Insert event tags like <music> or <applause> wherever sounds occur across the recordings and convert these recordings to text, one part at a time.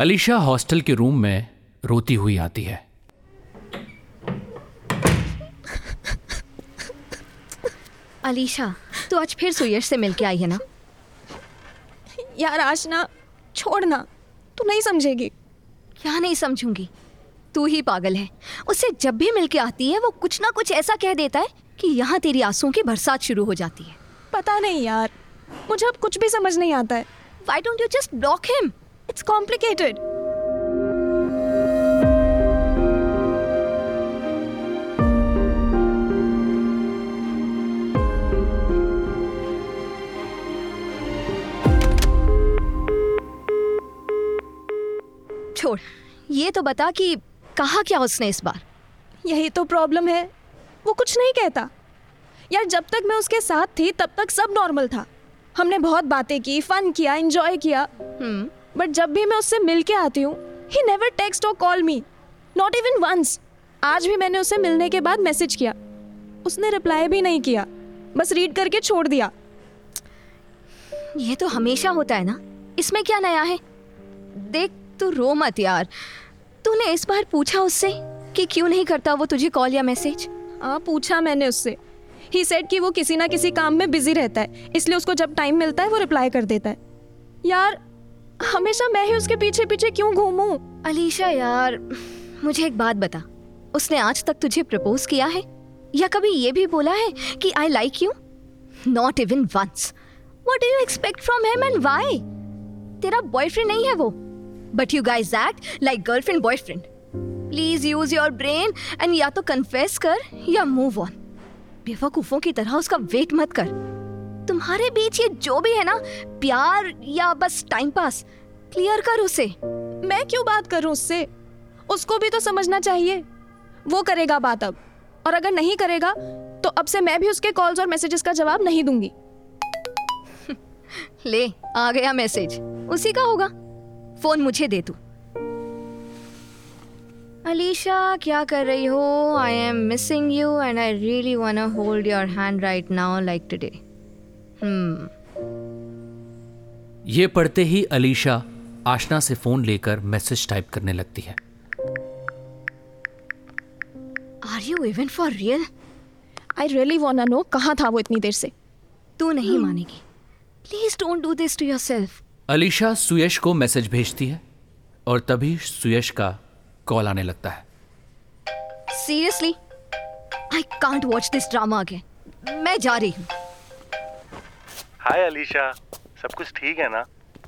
Alisha hostel के room में रोती हुई आती है। अलीशा तू आज फिर सुयश से मिलके आई है ना? यार आज ना छोड़ना तू नहीं समझेगी। क्या नहीं समझूँगी? तू ही पागल है। उससे जब भी मिलके आती है वो कुछ ना कुछ ऐसा कह देता है कि यहाँ तेरी आंसुओं की बरसात शुरू हो जाती है। पता नहीं यार मुझे अब कुछ भी समझ नहीं आता है। Why don't you just block him it's complicated छोड़ ये तो बता कि कहा क्या उसने इस बार? यही तो प्रॉब्लम है। वो कुछ नहीं कहता। यार जब तक मैं उसके साथ थी तब तक सब नॉर्मल था। हमने बहुत बातें की फन किया एंजॉय किया। हम्म। बट जब भी मैं उससे मिल के आती हूँ ही नेवर टेक्स्ट और call me not even once आज भी मैंने उसे मिलने के बाद मैसेज किया। उसने रिप्लाई भी नहीं किया। बस रीड करके छोड़ दिया। ये तो हमेशा होता है ना? इसमें क्या नया है? देख तू रो मत यार। तूने इस बार पूछा उससे कि क्यों नहीं करता वो तुझे कॉल या मैसेज हाँ पूछा मैंने उससे। ही सेड कि वो किसी ना किसी काम में बिज़ी रहता है। इसलिए उसको जब टाइम मिलता है वो रिप्लाई कर देता है। यार हमेशा मैं ही उसके पीछे पीछे क्यों घूमूं? अलीशा यार, मुझे एक बात बता। उसने आज तक तुझे प्रपोज किया है? या कभी ये भी बोला है कि I like you not even once what do you expect from him and why तेरा बॉयफ्रेंड नहीं है वो। But you guys act like girlfriend boyfriend please use your brain and या तो कन्फेस कर या मूव ऑन बेवकूफों की तरह उसका वेट मत कर। तुम्हारे बीच ये जो भी है ना प्यार या बस टाइम पास क्लियर कर उसे। मैं क्यों बात करूँ उससे? उसको भी तो समझना चाहिए। वो करेगा बात अब। और अगर नहीं करेगा तो अब से मैं भी उसके कॉल्स और मैसेजेस का जवाब नहीं दूँगी। <laughs> ले आ गया मैसेज उसी का होगा। फ़ोन मुझे दे तू। अलीशा क्या कर रही हो? I am missing you and I really want hold your hand right now like today ये पढ़ते ही अलीशा आशना से फ़ोन लेकर मैसेज टाइप करने लगती है। Are you even for real I really want know कहाँ था वो इतनी देर से। तू नहीं hmm. मानेगी। Please don't do this to yourself Alisha Suyash को मैसेज भेजती है और तभी सुयश का कॉल आने लगता है। Seriously I can't watch this drama again मैं जा रही हूँ। हाय अलीशा सब कुछ ठीक है ना?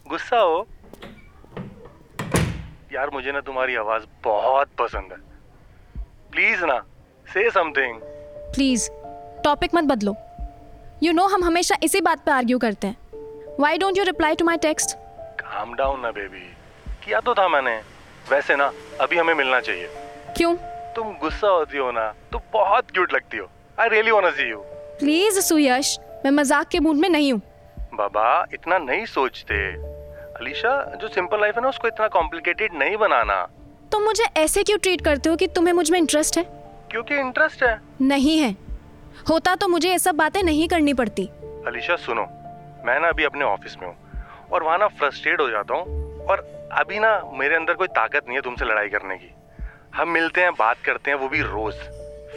गुस्सा हो? यार मुझे ना तुम्हारी आवाज़ बहुत पसंद है। प्लीज़ ना से समथिंग प्लीज़ टॉपिक मत बदलो। यू नो हम हमेशा इसी बात पे आर्ग्यू करते हैं। Why don't you reply to my text calm down ना बेबी किया तो था मैंने। वैसे ना अभी हमें मिलना चाहिए। क्यों? तुम गुस्सा होती हो ना तो बहुत क्यूट लगती हो। I really want to see you please Suyash मैं मज़ाक के मूड में नहीं हूँ। बाबा इतना नहीं सोचते। अलीशा जो सिंपल लाइफ है ना उसको इतना कॉम्प्लिकेटेड नहीं बनाना। तुम तो मुझे ऐसे क्यों ट्रीट करते हो कि तुम्हें मुझमें इंटरेस्ट है? क्योंकि इंटरेस्ट है। नहीं है। होता तो मुझे ये सब बातें नहीं करनी पड़ती। अलीशा सुनो मैं ना अभी अपने ऑफ़िस में हूँ और वहाँ ना फ्रस्ट्रेट हो जाता हूँ और अभी ना मेरे अंदर कोई ताकत नहीं है तुमसे लड़ाई करने की। हम मिलते हैं बात करते हैं वो भी रोज।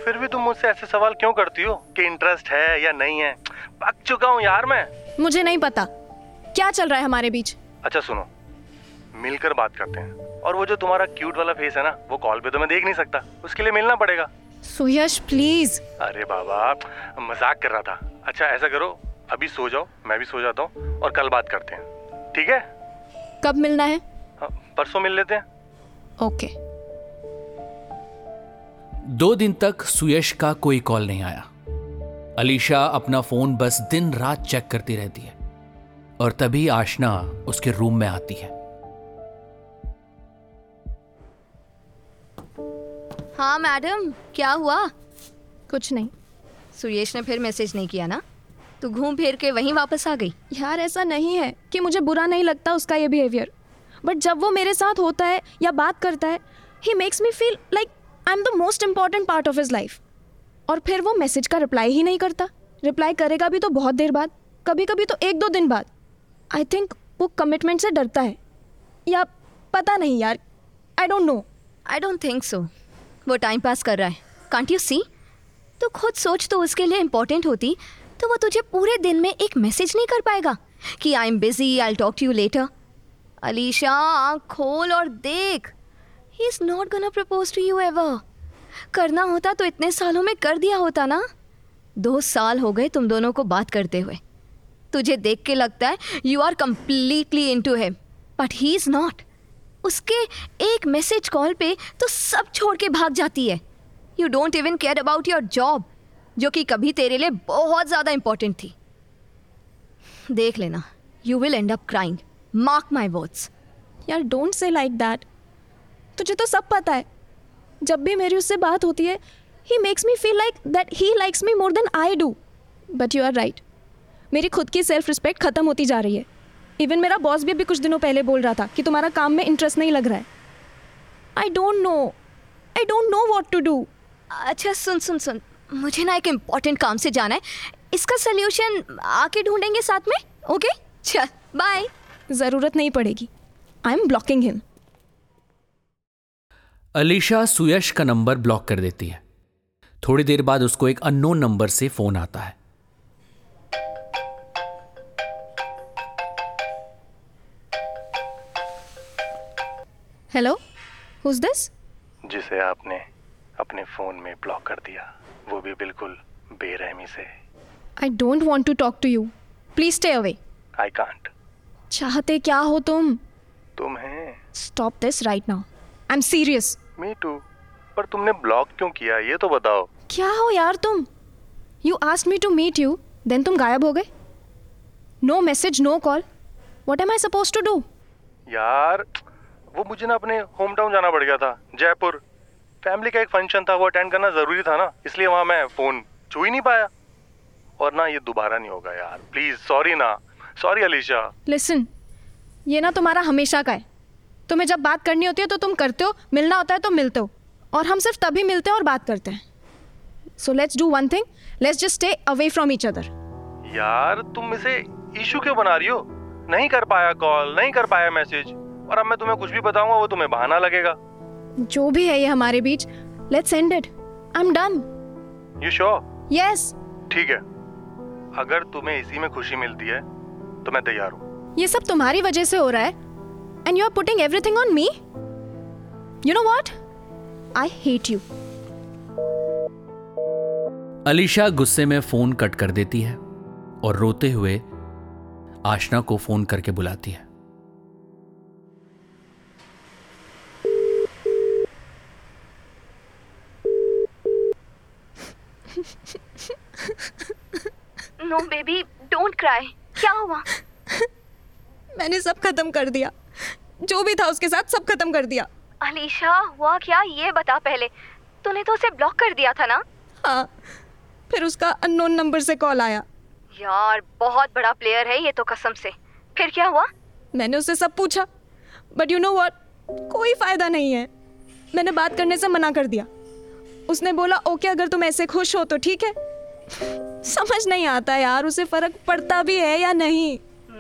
फिर भी तुम मुझसे ऐसे सवाल क्यों करती हो? कि इंटरेस्ट है या नहीं है? पक चुका हूँ यार मैं। मुझे नहीं पता। क्या चल रहा है हमारे बीच? अच्छा सुनो मिलकर बात करते हैं। और वो जो तुम्हारा क्यूट वाला फेस है ना वो कॉल पे तो मैं देख नहीं सकता। उसके लिए मिलना पड़ेगा। सुयश प्लीज़ अरे बाबा मज़ाक कर रहा था। अच्छा ऐसा करो अभी सो जाओ मैं भी सो जाता हूँ और कल बात करते हैं। ठीक है? कब मिलना है? हाँ, परसों मिल लेते हैं। ओके दो दिन तक सुयश का कोई कॉल नहीं आया। अलीशा अपना फ़ोन बस दिन रात चेक करती रहती है और तभी आशना उसके रूम में आती है। हाँ मैडम क्या हुआ? कुछ नहीं। सुरेश ने फिर मैसेज नहीं किया ना? तू घूम फिर के वहीं वापस आ गई। यार ऐसा नहीं है कि मुझे बुरा नहीं लगता उसका ये बिहेवियर बट जब वो मेरे साथ होता है या बात करता है he makes me feel like I am the most important part of his life और फिर वो मैसेज का रिप्लाई ही नहीं करता। रिप्लाई करेगा भी तो बहुत देर बाद कभी कभी तो एक दो दिन बाद। आई थिंक वो कमिटमेंट से डरता है। या पता नहीं यार I don't know I don't think so वो टाइम पास कर रहा है। कांट यू सी तो खुद सोच तो उसके लिए इम्पोर्टेंट होती तो वो तुझे पूरे दिन में एक मैसेज नहीं कर पाएगा कि I am busy I talk to you later Alisha, आँख खोल और देख। He is not gonna propose to you ever करना होता तो इतने सालों में कर दिया होता ना? दो साल हो गए तुम दोनों को बात करते हुए। तुझे देख के लगता है you are completely into him but he is not उसके एक मैसेज कॉल पे तो सब छोड़ के भाग जाती है। You don't even care about your job जो कि कभी तेरे लिए बहुत ज़्यादा इंपॉर्टेंट थी। देख लेना you will end up crying mark my words यार डोंट से लाइक दैट तुझे तो सब पता है। जब भी मेरी उससे बात होती है he makes me feel like that he likes me more than I do but you are right मेरी खुद की सेल्फ रिस्पेक्ट ख़त्म होती जा रही है। इवन मेरा बॉस भी अभी कुछ दिनों पहले बोल रहा था कि तुम्हारा काम में इंटरेस्ट नहीं लग रहा है। I don't know I don't know what to do अच्छा सुन सुन सुन। मुझे ना एक इंपॉर्टेंट काम से जाना है। इसका सोल्यूशन आके ढूंढेंगे साथ में ओके चल बाय ज़रूरत नहीं पड़ेगी। I am blocking him Alisha Suyash का नंबर ब्लॉक कर देती है। थोड़ी देर बाद उसको एक अननोन नंबर से फ़ोन आता है। हेलो हुज दिस जिसे आपने अपने फ़ोन में ब्लॉक कर दिया वो भी बिल्कुल बेरहमी से। I don't want to talk to you please stay away I can't चाहते क्या हो तुम? तुम हैं। Stop this right now I am serious me too पर तुमने ब्लॉक क्यों किया? ये तो बताओ। क्या हो यार तुम? You asked me to meet you then तुम गायब हो गए। No message no call what am I suppose to do यार वो मुझे ना अपने होम टाउन जाना पड़ गया था जयपुर। फैमिली का एक फ़ंक्शन था वो अटेंड करना ज़रूरी था ना इसलिए वहाँ मैं फ़ोन छू ही नहीं पाया। और ना ये दोबारा नहीं होगा यार प्लीज़ सॉरी ना। सॉरी अलीशा लिसन ये ना तुम्हारा हमेशा का है। तुम्हें जब बात करनी होती है तो तुम करते हो मिलना होता है तो मिलते हो। और हम सिर्फ़ तभी मिलते हैं और बात करते हैं। So let's do one thing let's just stay away from each other यार तुम इसे इशू क्यों बना रही हो? नहीं कर पाया कॉल नहीं कर पाया मैसेज और अब मैं तुम्हें कुछ भी बताऊँगा वो तुम्हें बहाना लगेगा। जो भी है ये हमारे बीच let's end it I am done you sure yes ठीक है। अगर तुम्हें इसी में खुशी मिलती है तो मैं तैयार हूँ। ये सब तुम्हारी वजह से हो रहा है। And you are putting everything on me you know what I hate you Alisha गुस्से में फ़ोन कट कर देती है और रोते हुए आशना को फ़ोन करके बुलाती है। नो बेबी डोंट क्राई क्या हुआ? मैंने सब खत्म कर दिया। जो भी था उसके साथ सब खत्म कर दिया। अलीशा हुआ क्या? ये बता पहले। तूने तो उसे ब्लॉक कर दिया था ना? हाँ फिर उसका अननोन नंबर से कॉल आया। यार बहुत बड़ा प्लेयर है ये तो कसम से। फिर क्या हुआ? मैंने उससे सब पूछा। बट यू नो व्हाट कोई फ़ायदा नहीं है। मैंने बात करने से मना कर दिया। उसने बोला ओके अगर तुम ऐसे खुश हो तो ठीक है। समझ नहीं आता यार उसे फ़र्क पड़ता भी है या नहीं।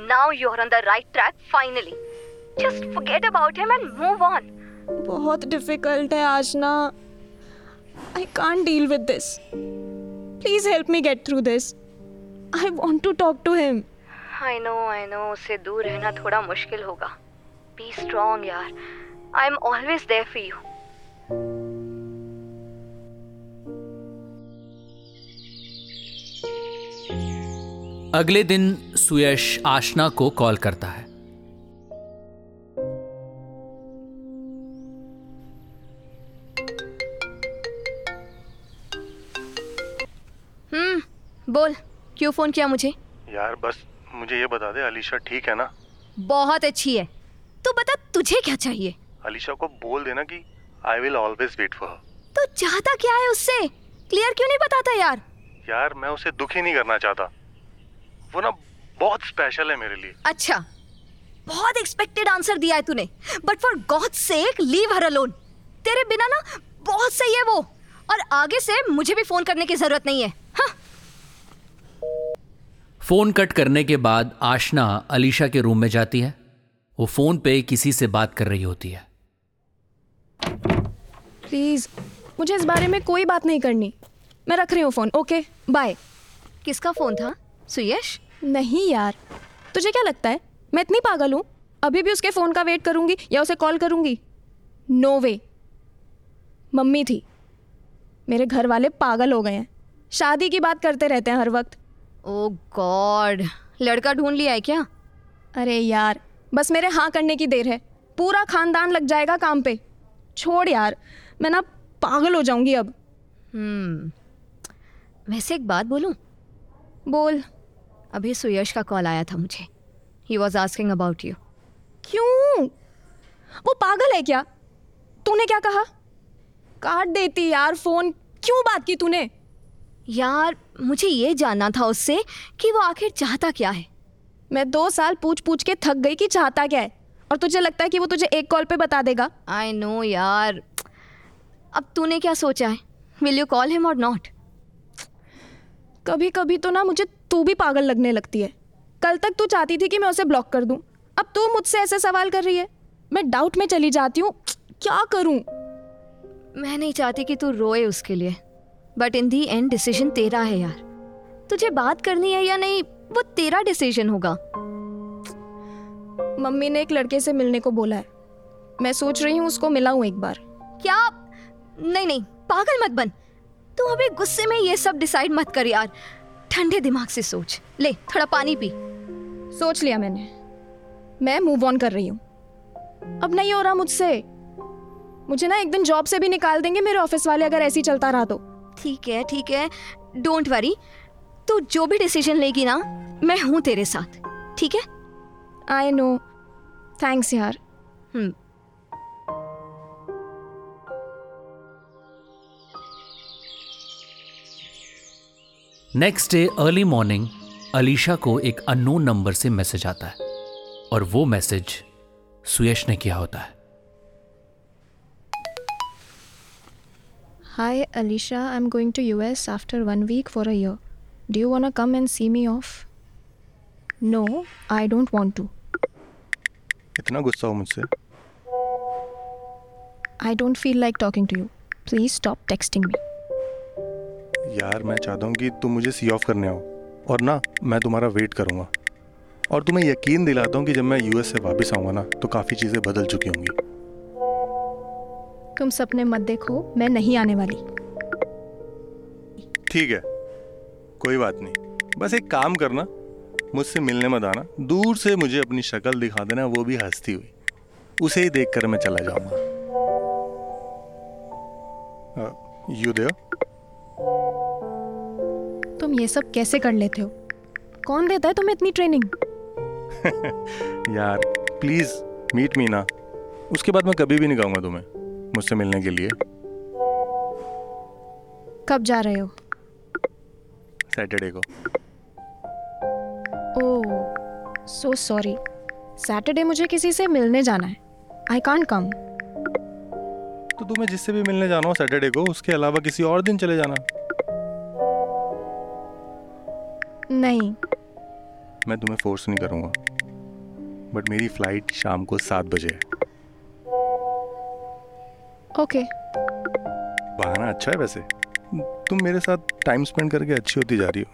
Now you are on the right track finally just forget about him and move on बहुत डिफ़िकल्ट है Aashna I can't deal with this please help me get through this I want to talk to him I know I know उससे दूर रहना थोड़ा मुश्किल होगा। Be strong यार। I am always there for you अगले दिन सुयश आशना को कॉल करता है। बोल क्यों फ़ोन किया मुझे? यार बस मुझे ये बता दे अलीशा ठीक है ना? बहुत अच्छी है। तू बता तुझे क्या चाहिए? अलीशा को बोल देना कि I will always wait for तू चाहता क्या है उससे? क्लियर क्यों नहीं बताता यार? यार मैं उसे दुखी नहीं करना चाहता। वो ना बहुत स्पेशल है मेरे लिए। अच्छा बहुत एक्सपेक्टेड आंसर दिया है तूने। But for God sake leave her alone तेरे बिना ना बहुत सही है वो। और आगे से मुझे भी फ़ोन करने की ज़रूरत नहीं है हाँ। फ़ोन कट करने के बाद आशना अलीशा के रूम में जाती है। वो फ़ोन पे किसी से बात कर रही होती है। प्लीज़ मुझे इस बारे में कोई बात नहीं करनी। मैं रख रही हूँ फ़ोन ओके बाय। किसका फ़ोन था? सुयश? नहीं यार तुझे क्या लगता है? मैं इतनी पागल हूँ? अभी भी उसके फ़ोन का वेट करूँगी या उसे कॉल करूँगी? नो वे मम्मी थी। मेरे घर वाले पागल हो गए हैं। शादी की बात करते रहते हैं हर वक्त। ओ गॉड लड़का ढूंढ लिया है क्या? अरे यार बस मेरे हाँ करने की देर है। पूरा खानदान लग जाएगा काम पे। छोड़ यार मैं ना पागल हो जाऊँगी अब। हम्म। वैसे एक बात बोलूँ? बोल। अभी सुयश का कॉल आया था मुझे। He was asking about you क्यों? वो पागल है क्या? तूने क्या कहा? काट देती यार फ़ोन। क्यों बात की तूने? यार मुझे ये जानना था उससे कि वो आखिर चाहता क्या है। मैं दो साल पूछ पूछ के थक गई कि चाहता क्या है और तुझे लगता है कि वो तुझे एक कॉल पे बता देगा? आई नो यार। अब तूने क्या सोचा है? विल यू कॉल हिम और नॉट कभी कभी तो ना मुझे तू भी पागल लगने लगती है। कल तक तू चाहती थी कि मैं उसे ब्लॉक कर दूँ। अब तू मुझसे ऐसे सवाल कर रही है। मैं डाउट में चली जाती हूँ। क्या करूँ? मैं नहीं चाहती कि तू रोए उसके लिए। But in the end decision तेरा है यार। तुझे बात करनी है या नहीं वो तेरा डिसीज़न होगा। मम्मी ने एक लड़के से मिलने को बोला है। मैं सोच रही हूँ उसको मिलाऊं एक बार। क्या? नहीं नहीं पागल मत बन। तू अभी गुस्से में ये सब डिसाइड मत कर यार। ठंडे दिमाग से सोच। ले थोड़ा पानी पी। सोच लिया मैंने। मैं मूव ऑन कर रही हूँ। अब नहीं हो रहा मुझसे। मुझे ना एक दिन जॉब से भी निकाल देंगे मेरे ऑफ़िस वाले अगर ऐसे ही चलता रहा तो। ठीक है ठीक है। डोंट वरी तू जो भी डिसीज़न लेगी ना मैं हूँ तेरे साथ। ठीक है? आई नो थैंक्स यार। हम्म। Next day early morning Alisha को एक अननोन नंबर से मैसेज आता है। और वो मैसेज सुयश ने किया होता है। Hi, Alicia. I'm going to US after one week for a year. Do you want to come and see me off? No, I don't want to. इतना गुस्सा हो मुझसे I don't feel like talking to you. Please stop texting me. यार मैं चाहता हूँ कि तुम मुझे सी ऑफ़ करने आओ और ना मैं तुम्हारा वेट करूँगा और तुम्हें यकीन दिलाता हूँ कि जब मैं यूएस से वापस आऊँगा ना तो काफ़ी चीज़ें बदल चुकी होंगी तुम सपने मत देखो मैं नहीं आने वाली। ठीक है कोई बात नहीं। बस एक काम करना मुझसे मिलने मत आना। दूर से मुझे अपनी शक्ल दिखा देना वो भी हंसती हुई। उसे ही देख कर मैं चला जाऊँगा। युदेव तुम ये सब कैसे कर लेते हो? कौन देता है तुम्हें इतनी ट्रेनिंग <laughs> यार प्लीज़ मीट मी ना। उसके बाद मैं कभी भी नहीं गाऊँगा तुम्हें। मुझसे मिलने के लिए। कब जा रहे हो? सैटरडे को। ओह सो सॉरी सैटरडे मुझे किसी से मिलने जाना है। आई कांट कम तो तुम्हें जिससे भी मिलने जाना हो सैटरडे को उसके अलावा किसी और दिन चले जाना। नहीं। मैं तुम्हें फोर्स नहीं करूँगा। बट मेरी फ़्लाइट शाम को सात बजे है। ओके बहाना अच्छा है वैसे। तुम मेरे साथ टाइम स्पेंड करके अच्छी होती जा रही हो।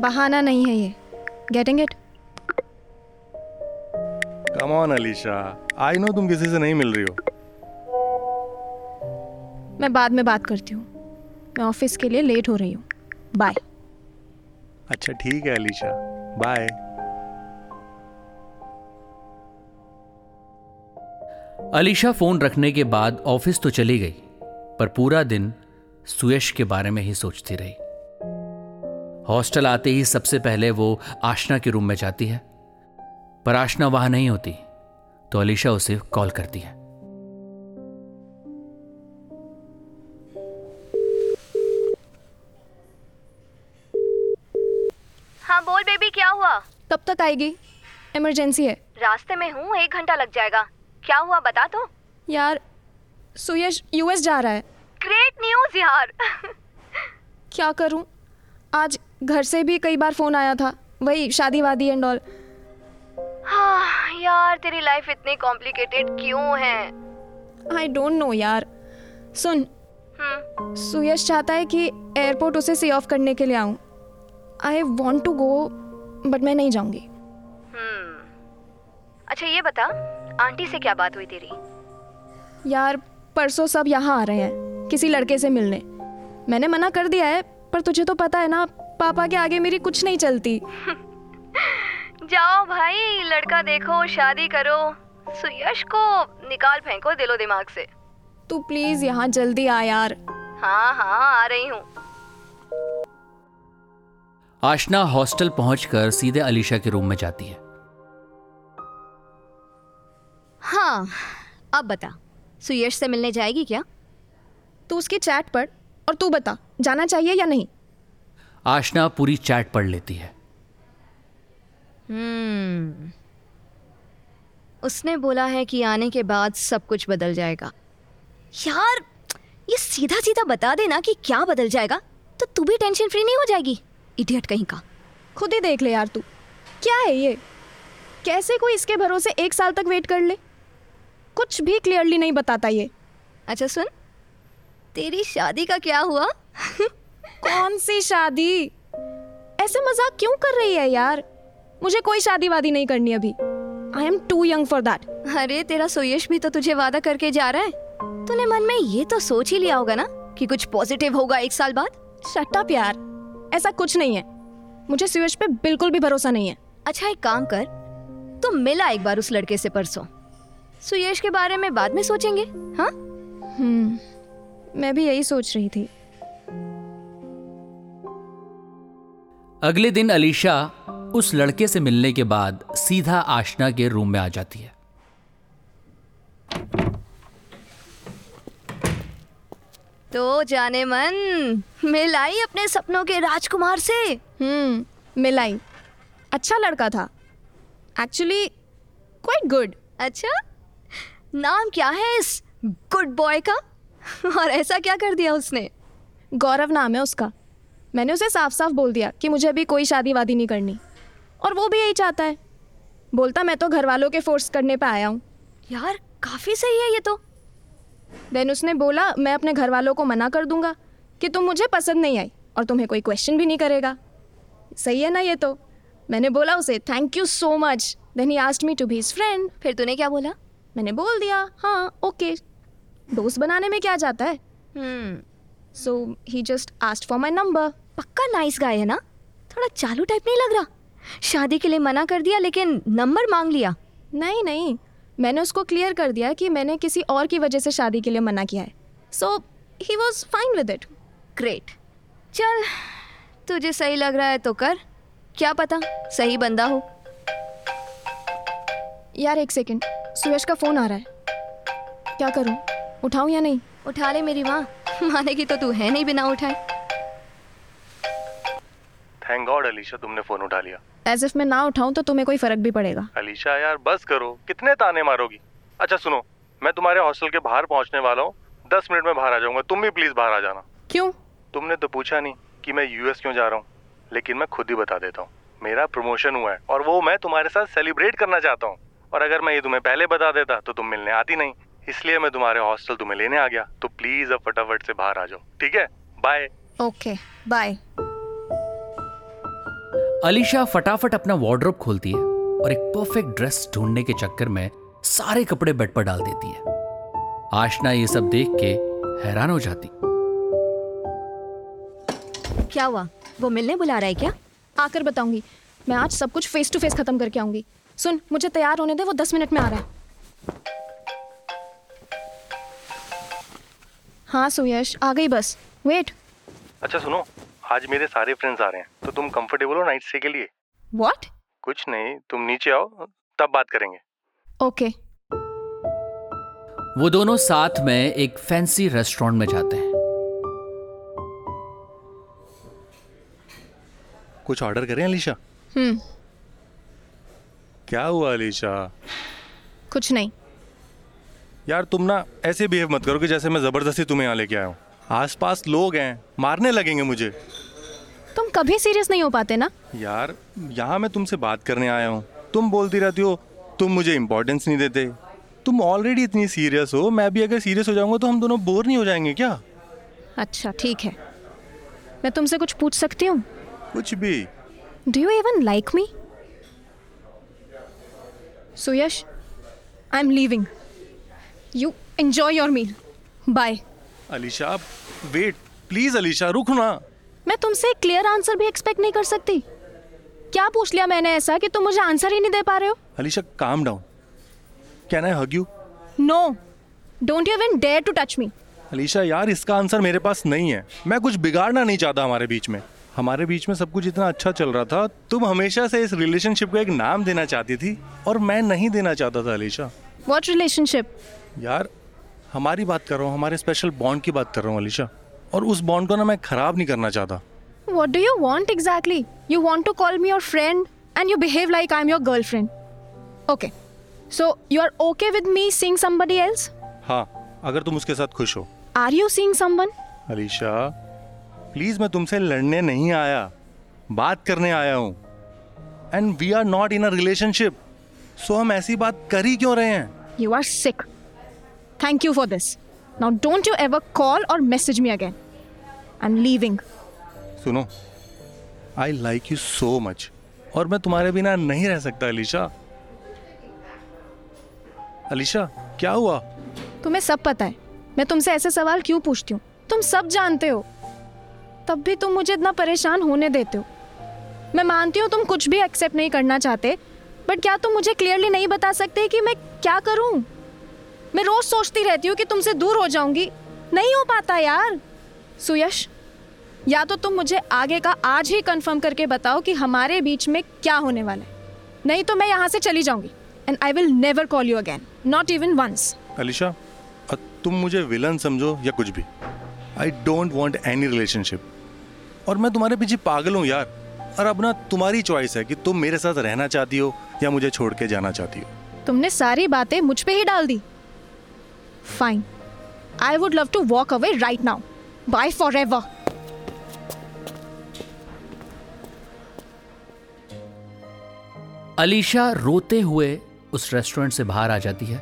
बहाना नहीं है ये। Getting it come on Alisha I know तुम किसी से नहीं मिल रही हो। मैं बाद में बात करती हूँ। मैं ऑफ़िस के लिए लेट हो रही हूँ। बाय अच्छा ठीक है अलीशा बाय अलीशा फ़ोन रखने के बाद ऑफ़िस तो चली गई पर पूरा दिन सुयश के बारे में ही सोचती रही। हॉस्टल आते ही सबसे पहले वो आशना के रूम में जाती है पर आशना वहाँ नहीं होती तो अलीशा उसे कॉल करती है। हाँ बोल बेबी क्या हुआ? कब तक आएगी? इमरजेंसी है। रास्ते में हूँ एक घंटा लग जाएगा। क्या हुआ बता तो। यार सुयश यूएस जा रहा है। ग्रेट न्यूज़ यार। <laughs> क्या करूँ? आज घर से भी कई बार फ़ोन आया था वही शादी वादी एंड ऑल आह, यार तेरी लाइफ इतनी कॉम्प्लिकेटेड क्यों है? आई डोंट नो यार। सुन। हम्म। सुयश चाहता है कि एयरपोर्ट उसे सी ऑफ़ करने के लिए आऊँ। I want to go but मैं नहीं जाऊँगी। हम्म। अच्छा ये बता आंटी से क्या बात हुई तेरी? यार परसों सब यहाँ आ रहे हैं किसी लड़के से मिलने। मैंने मना कर दिया है पर तुझे तो पता है ना पापा के आगे मेरी कुछ नहीं चलती। <laughs> जाओ भाई लड़का देखो शादी करो। सुयश को निकाल फेंको दिलो दिमाग से। तू प्लीज़ यहाँ जल्दी आ यार। हाँ हाँ आ रही हूँ। आशना हॉस्टल पहुंचकर सीधे अलीशा के रूम में जाती है। हाँ अब बता। सुयश से मिलने जाएगी क्या? तू उसकी चैट पढ़ और तू बता जाना चाहिए या नहीं? आशना पूरी चैट पढ़ लेती है। हम्म। उसने बोला है कि आने के बाद सब कुछ बदल जाएगा। यार ये सीधा सीधा बता देना कि क्या बदल जाएगा तो तू भी टेंशन फ्री नहीं हो जाएगी। इडियट कहीं का। खुद ही देख ले यार तू। क्या है ये? कैसे कोई इसके भरोसे एक साल तक वेट कर ले? कुछ भी क्लियरली नहीं बताता ये। अच्छा सुन। तेरी शादी का क्या हुआ? <laughs> कौन सी शादी? ऐसे मज़ाक क्यों कर रही है यार? मुझे कोई शादी वादी नहीं करनी अभी। I am too young for that अरे तेरा सुयश भी तो तुझे वादा करके जा रहा है। तूने मन में ये तो सोच ही लिया होगा ना कि कुछ पॉजिटिव होगा एक साल बाद? शट अप यार। ऐसा कुछ नहीं है। मुझे सुयश पे बिल्कुल भी भरोसा नहीं है। अच्छा एक काम कर। तू मिला एक बार उस लड़के से परसों। सुयश के बारे में बाद में सोचेंगे हाँ? हम्म मैं भी यही सोच रही थी। अगले दिन अलीशा उस लड़के से मिलने के बाद सीधा आशना के रूम में आ जाती है। तो जाने मन मिलाई अपने सपनों के राजकुमार से? हम्म मिलाई अच्छा लड़का था। एक्चुअली क्वाइट गुड अच्छा? नाम क्या है इस गुड बॉय का? और ऐसा क्या कर दिया उसने? गौरव नाम है उसका। मैंने उसे साफ़ साफ़ बोल दिया कि मुझे अभी कोई शादी वादी नहीं करनी। और वो भी यही चाहता है। बोलता मैं तो घर वालों के फोर्स करने पे आया हूँ। यार काफ़ी सही है ये तो। देन उसने बोला मैं अपने घर वालों को मना कर दूँगा कि तुम मुझे पसंद नहीं आई और तुम्हें कोई क्वेश्चन भी नहीं करेगा। सही है ना ये तो? मैंने बोला उसे thank you so much then he asked me to be his friend फिर तूने क्या बोला? मैंने बोल दिया हाँ ओके दोस्त बनाने में क्या जाता है? So he just asked for my number पक्का नाइस गाय है ना? थोड़ा चालू टाइप नहीं लग रहा? शादी के लिए मना कर दिया लेकिन नंबर मांग लिया। नहीं नहीं मैंने उसको क्लियर कर दिया कि मैंने किसी और की वजह से शादी के लिए मना किया है। So he was fine with it great चल तुझे सही लग रहा है तो कर। क्या पता सही बंदा हो। यार एक सेकेंड सुयश का फ़ोन आ रहा है। क्या करूँ? उठाऊँ या नहीं? उठा ले मेरी माँ। मानेगी तो तू है नहीं बिना उठाए। थैंक गॉड अलीशा तुमने फ़ोन उठा लिया। एज इफ़ मैं ना उठाऊँ तो तुम्हें कोई फ़र्क भी पड़ेगा। अलीशा यार बस करो। कितने ताने मारोगी? अच्छा सुनो। मैं तुम्हारे हॉस्टल के बाहर पहुँचने वाला हूँ। दस मिनट में बाहर आ जाऊँगा। तुम भी प्लीज़ बाहर आ जाना। क्यों? तुमने तो पूछा नहीं कि मैं यूएस क्यों जा रहा हूँ। लेकिन मैं खुद ही बता देता हूँ। मेरा प्रमोशन हुआ है और वो मैं तुम्हारे साथ सेलिब्रेट करना चाहता हूँ। और अगर मैं ये तुम्हें पहले बता देता तो तुम मिलने आती नहीं। इसलिए मैं तुम्हारे हॉस्टल तुम्हें लेने आ गया। तो प्लीज़ अब फटाफट से बाहर आ जाओ ठीक है? बाय ओके बाय अलीशा फटाफट अपना वार्डरोब खोलती है और एक परफेक्ट ड्रेस ढूँढने के चक्कर में सारे कपड़े बेड पर डाल देती है। आशना ये सब देख के हैरान हो जाती। क्या हुआ? वो मिलने बुला रहा है क्या? आकर बताऊँगी। मैं आज सब कुछ फेस टू फेस खत्म करके आऊँगी। सुन मुझे तैयार होने दे वो दस मिनट में आ रहा है। हाँ सुयश आ गई बस। वेट अच्छा सुनो आज मेरे सारे फ्रेंड्स आ रहे हैं तो तुम कंफर्टेबल हो नाइट स्टे के लिए? व्हाट कुछ नहीं तुम नीचे आओ तब बात करेंगे। ओके वो दोनों साथ में एक फैंसी रेस्टोरेंट में जाते हैं। कुछ ऑर्डर करें अलीशा? हम्म। क्या हुआ अलीशा? कुछ नहीं। यार तुम ना ऐसे बिहेव मत करो कि जैसे मैं ज़बरदस्ती तुम्हें यहाँ लेके आया हूँ। आसपास लोग हैं मारने लगेंगे मुझे। तुम कभी सीरियस नहीं हो पाते ना? यार यहाँ मैं तुमसे बात करने आया हूँ। तुम बोलती रहती हो तुम मुझे इम्पोर्टेंस नहीं देते। तुम ऑलरेडी इतनी सीरियस हो मैं भी अगर सीरियस हो जाऊँगा तो हम दोनों बोर नहीं हो जाएँगे क्या? अच्छा ठीक है। मैं तुमसे कुछ पूछ सकती हूँ? कुछ भी। Do you even like me Suyash I am leaving you enjoy your meal bye Alisha wait please Alisha रुक ना. मैं तुमसे क्लियर आंसर भी एक्सपेक्ट नहीं कर सकती। क्या पूछ लिया मैंने ऐसा कि तुम मुझे आंसर ही नहीं दे पा रहे हो? Alisha calm down can I hug you no don't you even dare to touch me Alisha यार इसका आंसर मेरे पास नहीं है। मैं कुछ बिगाड़ना नहीं चाहता हमारे बीच में। हमारे बीच में सब कुछ इतना अच्छा चल रहा था तुम हमेशा से इस रिलेशनशिप को एक नाम देना चाहती थी और मैं नहीं देना चाहता था अलीशा वॉट रिलेशनशिप यार हमारी बात कर रहा हूँ हमारे स्पेशल बॉन्ड की बात कर रहा हूँ अलीशा और उस बॉन्ड को ना मैं खराब नहीं करना चाहता What do you want exactly? You want to call me your friend and you behave like I'm your girlfriend. Okay. So you are okay with me seeing somebody else? हाँ अगर तुम उसके साथ खुश हो Are you seeing someone? Alisha please मैं तुमसे लड़ने नहीं आया। बात करने आया हूँ। And we are not in a relationship so हम ऐसी बात कर ही क्यों रहे हैं? You are sick. Thank you for this. Now don't you ever call or message me again. I'm leaving. सुनो I like you so much और मैं तुम्हारे बिना नहीं रह सकता अलीशा। अलीशा क्या हुआ? तुम्हें सब पता है। मैं तुमसे ऐसे सवाल क्यों पूछती हूँ? तुम सब जानते हो। तब भी तुम मुझे इतना परेशान होने देते हो। मैं मानती हूँ तुम कुछ भी एक्सेप्ट नहीं करना चाहते बट क्या तुम मुझे क्लियरली नहीं बता सकते कि मैं क्या करूँ? मैं रोज सोचती रहती हूँ कि तुमसे दूर हो जाऊँगी। नहीं हो पाता यार। सुयश, या तो तुम मुझे आगे का आज ही कंफर्म करके बताओ कि हमारे बीच में क्या होने वाला है। नहीं तो मैं यहाँ से चली जाऊँगी and I will never call you again not even once Alisha तुम मुझे विलन समझो या कुछ भी। I don't want any relationship और मैं तुम्हारे पीछे पागल हूँ यार। और अब ना तुम्हारी चॉइस है कि तुम मेरे साथ रहना चाहती हो या मुझे छोड़ के जाना चाहती हो। तुमने सारी बातें मुझ पे ही डाल दी। Fine I would love to walk away right now bye forever Alisha रोते हुए उस रेस्टोरेंट से बाहर आ जाती है।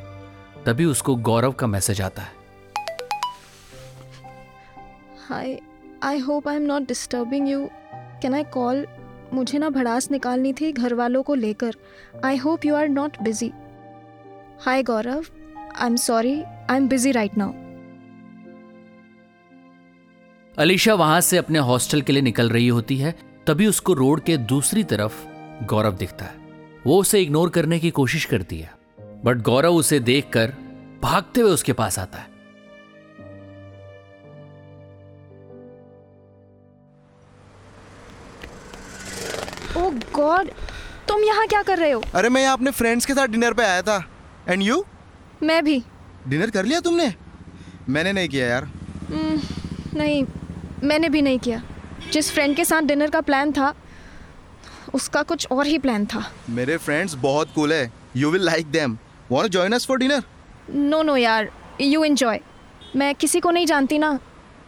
तभी उसको गौरव का मैसेज आता है। Hi I hope I am not disturbing you can I call मुझे ना भड़ास निकालनी थी घर वालों को लेकर। I hope you are not busy hi Gaurav I am sorry I am busy right now Alisha वहाँ से अपने हॉस्टल के लिए निकल रही होती है, तभी उसको रोड के दूसरी तरफ़ गौरव दिखता है। वो उसे इग्नोर करने की कोशिश करती है बट गौरव उसे देखकर भागते हुए उसके पास आता है। ओ गॉड तुम यहाँ क्या कर रहे हो? अरे मैं यहाँ अपने फ्रेंड्स के साथ डिनर पे आया था। एंड यू मैं भी। डिनर कर लिया तुमने? मैंने नहीं किया यार। नहीं मैंने भी नहीं किया। जिस फ्रेंड के साथ डिनर का प्लान था उसका कुछ और ही प्लान था। मेरे फ्रेंड्स बहुत कूल है। You will like them want join us for dinner no no यार यू एंजॉय मैं किसी को नहीं जानती ना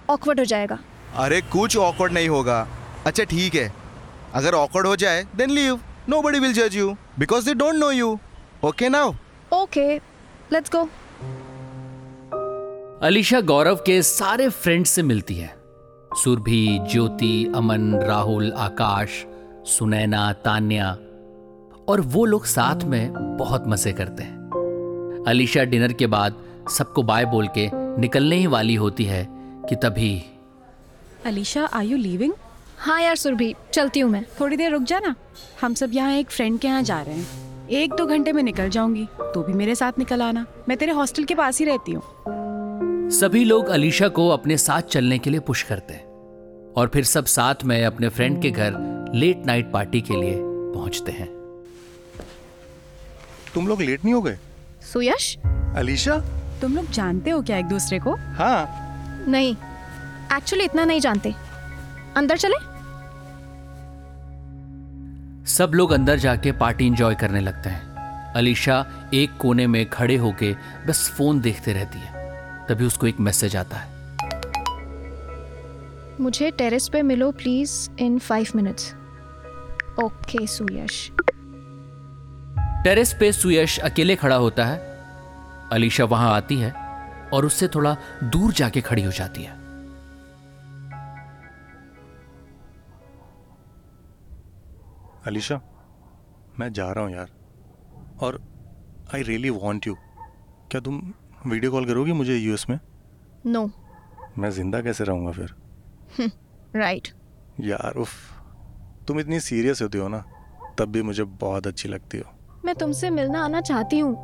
ऑकवर्ड हो जाएगा। अरे कुछ ऑकवर्ड नहीं होगा। अच्छा ठीक है। अगर ऑकवर्ड हो जाए then leave nobody will जज you because they don't know you okay now okay let's go Alisha Gaurav के सारे फ्रेंड्स से मिलती है। सुरभि ज्योति अमन राहुल आकाश सुनैना तान्या और वो लोग साथ में बहुत मज़े करते हैं। अलीशा डिनर के बाद सबको बाय बोल के निकलने ही वाली होती है कि तभी अलीशा आर यू लीविंग हाँ यार सुरभि चलती हूँ मैं। थोड़ी देर रुक जाना। हम सब यहाँ एक फ्रेंड के यहाँ जा रहे हैं। एक दो घंटे में निकल जाऊँगी। तो भी मेरे साथ निकल आना। मैं तेरे हॉस्टल के पास ही रहती हूँ। सभी लोग अलीशा को अपने साथ चलने के लिए पुश करते हैं। और फिर सब साथ में अपने फ्रेंड के घर लेट नाइट पार्टी के लिए पहुँचते हैं। तुम लोग लेट नहीं हो गए? सुयश? अलीशा? तुम लोग जानते हो क्या एक दूसरे को? हाँ। नहीं। एक्चुअली इतना नहीं जानते। अंदर चले? सब लोग अंदर जाके पार्टी एंजॉय करने लगते हैं। अलीशा एक कोने में खड़े होके बस फ़ोन देखते रहती है। तभी उसको एक मैसेज आता है। मुझे टेरेस पे मिलो please in five minutes. Okay Suyash. Terrace पे सुयश अकेले खड़ा होता है। अलीशा वहाँ आती है और उससे थोड़ा दूर जाके खड़ी हो जाती है। अलीशा मैं जा रहा हूँ यार। और आई रियली वॉन्ट यू क्या तुम वीडियो कॉल करोगी मुझे यूएस में? No no. मैं ज़िंदा कैसे रहूँगा फिर? Right right. यार उफ तुम इतनी सीरियस होती हो ना तब भी मुझे बहुत अच्छी लगती हो। मैं तुमसे मिलना आना चाहती हूँ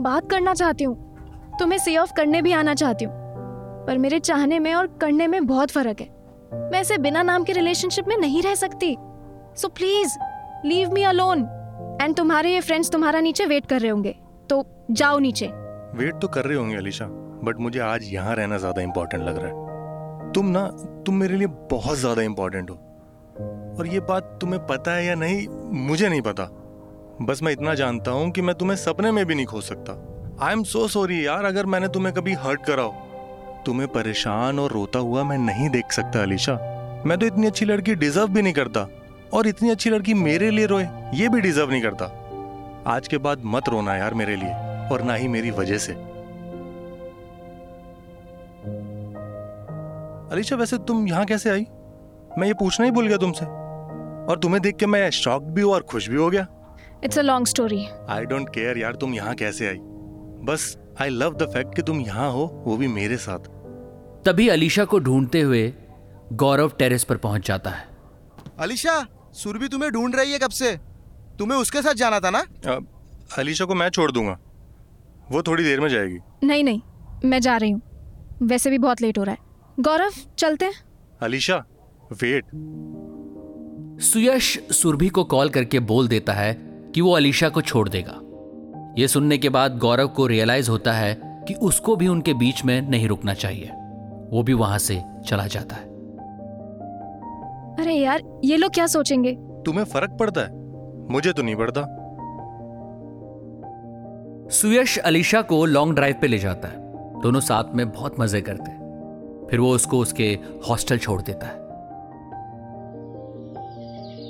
बात करना चाहती हूँ तुम्हें सी ऑफ़ करने भी आना चाहती हूँ पर मेरे चाहने में और करने में बहुत फ़र्क है। मैं ऐसे बिना नाम के रिलेशनशिप में नहीं रह सकती। So please leave me alone and तुम्हारे ये फ्रेंड्स तुम्हारा नीचे वेट कर रहे होंगे। तो जाओ नीचे। वेट तो कर रहे होंगे, अलीशा। बट मुझे आज यहाँ रहना ज़्यादा इम्पोर्टेंट लग रहा है। तुम ना, तुम मेरे लिए बहुत ज़्यादा इम्पोर्टेंट हो। और ये बात तुम्हें पता है या नहीं, मुझे नहीं पता। बस मैं इतना जानता हूँ कि मैं तुम्हें सपने में भी नहीं खो सकता। आई एम सो सॉरी यार, अगर मैंने तुम्हें कभी हर्ट करा हो। तुम्हें परेशान और रोता हुआ मैं नहीं देख सकता, अलीशा। मैं तो इतनी अच्छी लड़की डिजर्व भी नहीं करता। और इतनी अच्छी लड़की मेरे लिए रोए ये भी डिजर्व नहीं करता। आज के बाद मत रोना यार मेरे लिए और ना ही मेरी वजह से। अलीशा वैसे तुम यहाँ कैसे आई? मैं ये पूछना ही भूल गया तुमसे। और तुम्हें देख के मैं शॉक भी हुआ और खुश भी हो गया। It's a long story I don't care यार तुम यहाँ कैसे आई। बस आई लव द फैक्ट कि तुम यहाँ हो वो भी मेरे साथ। तभी अलीशा को ढूंढते हुए गौरव टेरेस पर पहुँच जाता है। अलीशा! सुरभि तुम्हें ढूंढ रही है कब से? तुम्हें उसके साथ जाना था ना? अलीशा को मैं छोड़ दूँगा। वो थोड़ी देर में जाएगी। नहीं नहीं मैं जा रही हूँ। वैसे भी बहुत लेट हो रहा है। गौरव चलते हैं। अलीशा वेट सुयश सुरभि को कॉल करके बोल देता है कि वो अलीशा को छोड़ देगा। ये सुनने के बाद गौरव को रियलाइज़ होता है कि उसको भी उनके बीच में नहीं रुकना चाहिए। वो भी वहाँ से चला जाता है। अरे यार ये लोग क्या सोचेंगे? तुम्हें फ़र्क पड़ता है। मुझे तो नहीं पड़ता। सुयश अलीशा को लॉन्ग ड्राइव पे ले जाता है। दोनों साथ में बहुत मज़े करते हैं। फिर वो उसको उसके हॉस्टल छोड़ देता है।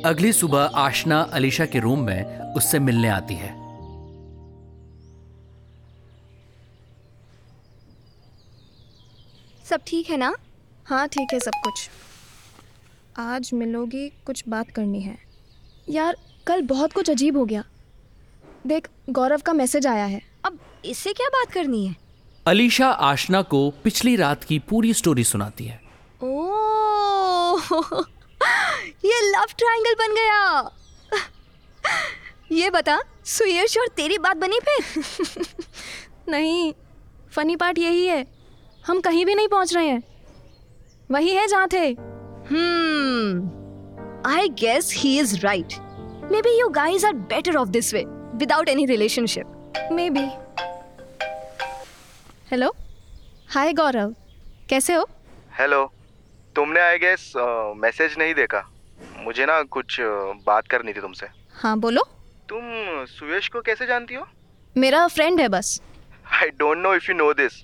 अगली सुबह आशना अलीशा के रूम में उससे मिलने आती है। सब ठीक है ना? हाँ ठीक है सब कुछ। आज मिलोगी कुछ बात करनी है। यार कल बहुत कुछ अजीब हो गया। देख गौरव का मैसेज आया है। अब इससे क्या बात करनी है? अलीशा आशना को पिछली रात की पूरी स्टोरी सुनाती है। ओ ये लव ट्रायंगल बन गया। ये बता सुयश और तेरी बात बनी फिर? नहीं फनी पार्ट यही है। हम कहीं भी नहीं पहुँच रहे हैं। वही है जहाँ थे। Hmm. I guess he is right. Maybe you guys are better off this way, without any relationship. Maybe hello hi Gaurav कैसे हो? हेलो तुमने आई गेस मैसेज नहीं देखा? मुझे ना कुछ अ, बात करनी थी तुमसे। हाँ बोलो। तुम सुयश को कैसे जानती हो? मेरा फ्रेंड है बस। I don't know if you know this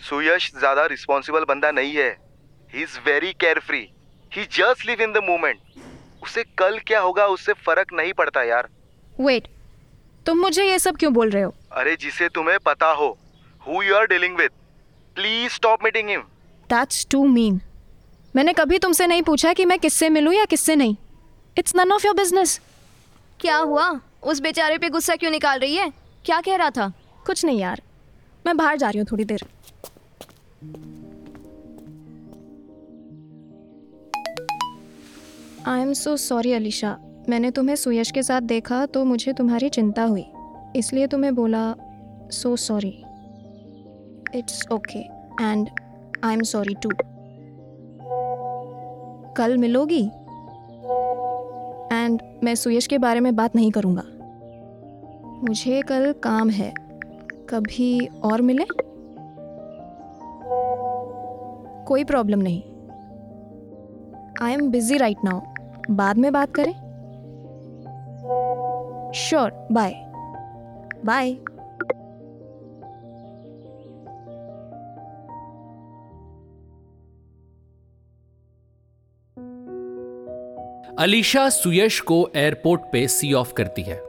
Suyash ज़्यादा रिस्पॉन्सिबल बंदा नहीं है। He is very carefree he just live in the moment उसे कल क्या होगा उससे फ़र्क नहीं पड़ता यार। वेट तुम मुझे ये सब क्यों बोल रहे हो? अरे जिसे तुम्हें पता हो who you are dealing with please stop meeting him that's too mean मैंने कभी तुमसे नहीं पूछा कि मैं किससे मिलूं या किससे नहीं। It's none of your business क्या हुआ? उस बेचारे पे गुस्सा क्यों निकाल रही है? क्या कह रहा था? कुछ नहीं यार। मैं बाहर जा रही हूँ थोड़ी देर। I am so sorry Alisha मैंने तुम्हें सुयश के साथ देखा तो मुझे तुम्हारी चिंता हुई। इसलिए तुम्हें बोला so sorry it's okay and I am sorry too कल मिलोगी? एंड मैं सुयश के बारे में बात नहीं करूँगा। मुझे कल काम है। कभी और मिले? कोई प्रॉब्लम नहीं। I am busy right now बाद में बात करें? Sure bye bye Alisha Suyash को एयरपोर्ट पे सी ऑफ़ करती है।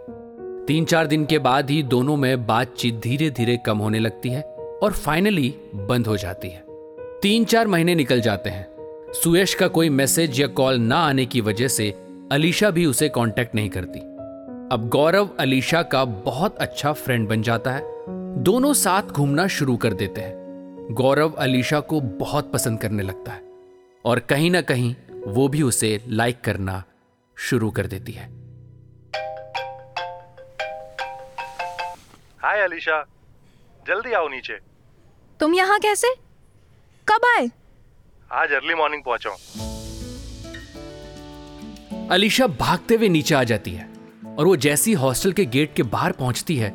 तीन चार दिन के बाद ही दोनों में बातचीत धीरे धीरे कम होने लगती है और फाइनली बंद हो जाती है। तीन चार महीने निकल जाते हैं। सुयश का कोई मैसेज या कॉल ना आने की वजह से अलीशा भी उसे कांटेक्ट नहीं करती। अब गौरव अलीशा का बहुत अच्छा फ्रेंड बन जाता है। दोनों साथ घूमना शुरू कर देते हैं। गौरव अलीशा को बहुत पसंद करने लगता है और कहीं ना कहीं वो भी उसे लाइक करना शुरू कर देती है। हाय अलीशा जल्दी आओ नीचे। तुम यहाँ कैसे? कब आए? आज अर्ली मॉर्निंग पहुँचा हूँ अलीशा भागते हुए नीचे आ जाती है और वो जैसी हॉस्टल के गेट के बाहर पहुँचती है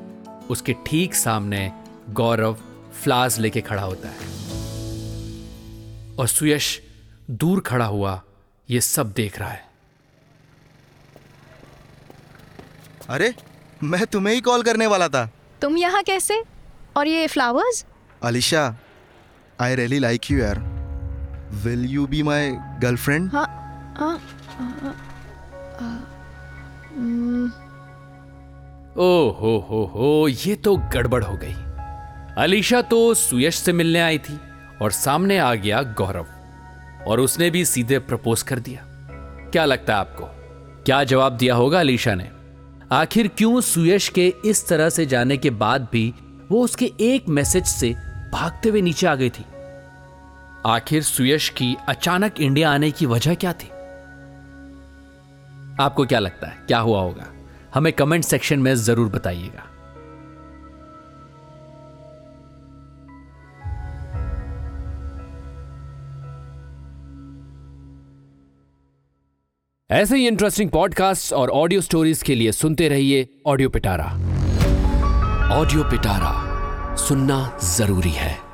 उसके ठीक सामने गौरव फ्लास लेके खड़ा होता है। और सुयश दूर खड़ा हुआ ये सब देख रहा है। अरे मैं तुम्हें ही कॉल करने वाला था। तुम यहाँ कैसे? और ये flowers Alisha I really like you यार। Will you be my girlfriend हाँ हाँ ओ हो हो हो ये तो गड़बड़ हो गई। अलीशा तो सुयश से मिलने आई थी और सामने आ गया गौरव। और उसने भी सीधे प्रपोज कर दिया। क्या लगता है आपको? क्या जवाब दिया होगा अलीशा ने? आखिर क्यों सुयश के इस तरह से जाने के बाद भी वो उसके एक मैसेज से भागते हुए नीचे आ गई थी? आखिर सुयश की अचानक इंडिया आने की वजह क्या थी? आपको क्या लगता है? क्या हुआ होगा? हमें कमेंट सेक्शन में ज़रूर बताइएगा। ऐसे ही इंटरेस्टिंग पॉडकास्ट और ऑडियो स्टोरीज के लिए सुनते रहिए ऑडियो पिटारा ऑडियो पिटारा सुनना ज़रूरी है।